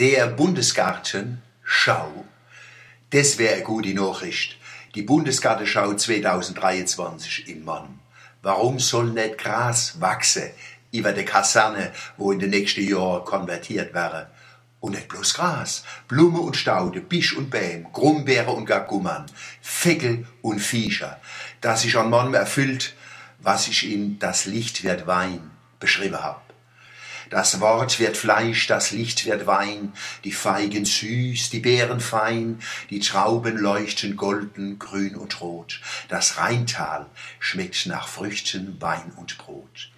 Der Bundesgarten Schau. Das wäre eine gute Nachricht. Die Bundesgartenschau 2023 in Mann. Warum soll nicht Gras wachsen über der Kaserne, wo in den nächsten Jahren konvertiert wäre? Und nicht bloß Gras, Blume und Staude, Bisch und Bäm, Grumbeere und Gagummern, Feckel und Viecher, das sich an Mann erfüllt, was ich in Das Licht wird Wein beschrieben hab. Das Wort wird Fleisch, das Licht wird Wein, die Feigen süß, die Beeren fein, die Trauben leuchten golden, grün und rot. Das Rheintal schmeckt nach Früchten, Wein und Brot.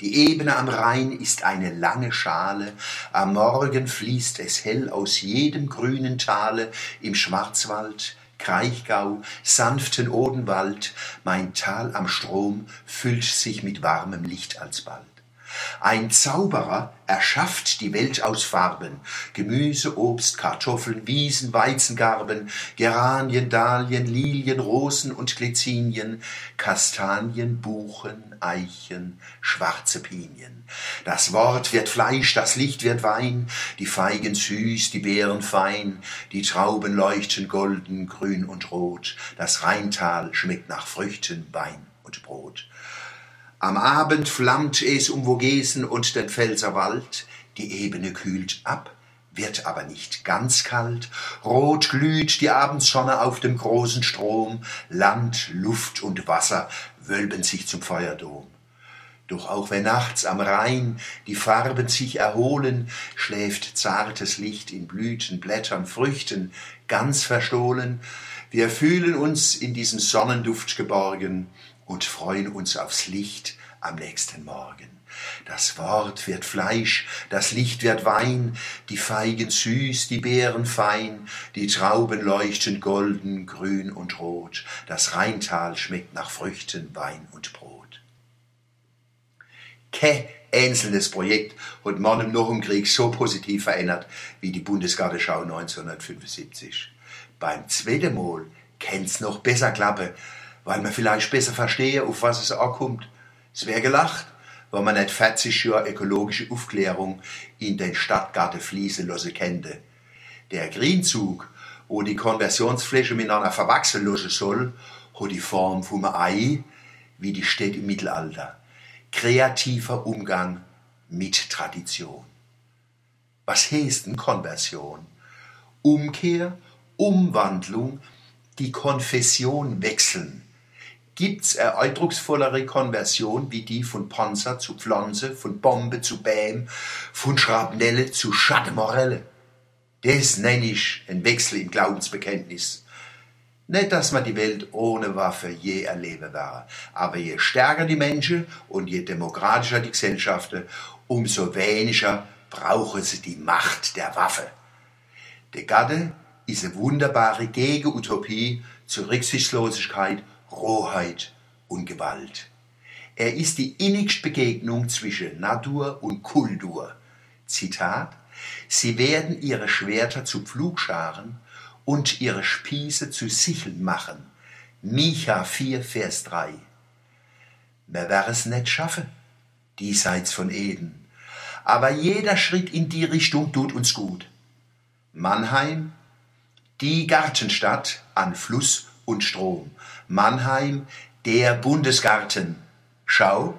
Die Ebene am Rhein ist eine lange Schale, am Morgen fließt es hell aus jedem grünen Tale, im Schwarzwald, Kraichgau, sanften Odenwald, mein Tal am Strom füllt sich mit warmem Licht alsbald. Ein Zauberer erschafft die Welt aus Farben, Gemüse, Obst, Kartoffeln, Wiesen, Weizengarben, Geranien, Dahlien, Lilien, Rosen und Glycinien, Kastanien, Buchen, Eichen, schwarze Pinien. Das Wort wird Fleisch, das Licht wird Wein, die Feigen süß, die Beeren fein, die Trauben leuchten golden, grün und rot, das Rheintal schmeckt nach Früchten, Wein und Brot. Am Abend flammt es um Vogesen und den Pfälzerwald, die Ebene kühlt ab, wird aber nicht ganz kalt, rot glüht die Abendsonne auf dem großen Strom, Land, Luft und Wasser wölben sich zum Feuerdom. Doch auch wenn nachts am Rhein die Farben sich erholen, schläft zartes Licht in Blüten, Blättern, Früchten, ganz verstohlen. Wir fühlen uns in diesem Sonnenduft geborgen, und freuen uns aufs Licht am nächsten Morgen. Das Wort wird Fleisch, das Licht wird Wein, die Feigen süß, die Beeren fein, die Trauben leuchten golden, grün und rot, das Rheintal schmeckt nach Früchten, Wein und Brot. Kein einzelnes Projekt hat man noch im Krieg so positiv verändert wie die Bundesgartenschau 1975. Beim zweiten Mal kennt's noch besser klappen, weil man vielleicht besser verstehe, auf was es ankommt. Es wäre gelacht, weil man nicht 40 Jahre ökologische Aufklärung in den Stadtgarten fließen lassen könnte. Der Grünzug, wo die Konversionsfläche miteinander verwachsen lassen soll, hat die Form vom Ei, wie die Städte im Mittelalter. Kreativer Umgang mit Tradition. Was heißt denn Konversion? Umkehr, Umwandlung, die Konfession wechseln gibt's eine eindrucksvollere Konversion wie die von Panzer zu Pflanze, von Bombe zu Bäm, von Schrapnelle zu Schattenmorelle. Das nenne ich ein Wechsel im Glaubensbekenntnis. Nicht, dass man die Welt ohne Waffe je erleben wäre, aber je stärker die Menschen und je demokratischer die Gesellschaften, umso weniger brauchen sie die Macht der Waffe. Der Gatte ist eine wunderbare Gegenutopie zur Rücksichtslosigkeit Rohheit und Gewalt. Er ist die innigste Begegnung zwischen Natur und Kultur. Zitat Sie werden ihre Schwerter zu Pflugscharen und ihre Spieße zu Sicheln machen. Micha 4, Vers 3. Wer wäre es nicht schaffen, diesseits von Eden. Aber jeder Schritt in die Richtung tut uns gut. Mannheim, die Gartenstadt an Fluss und Strom. Mannheim, der Bundesgarten. Schau,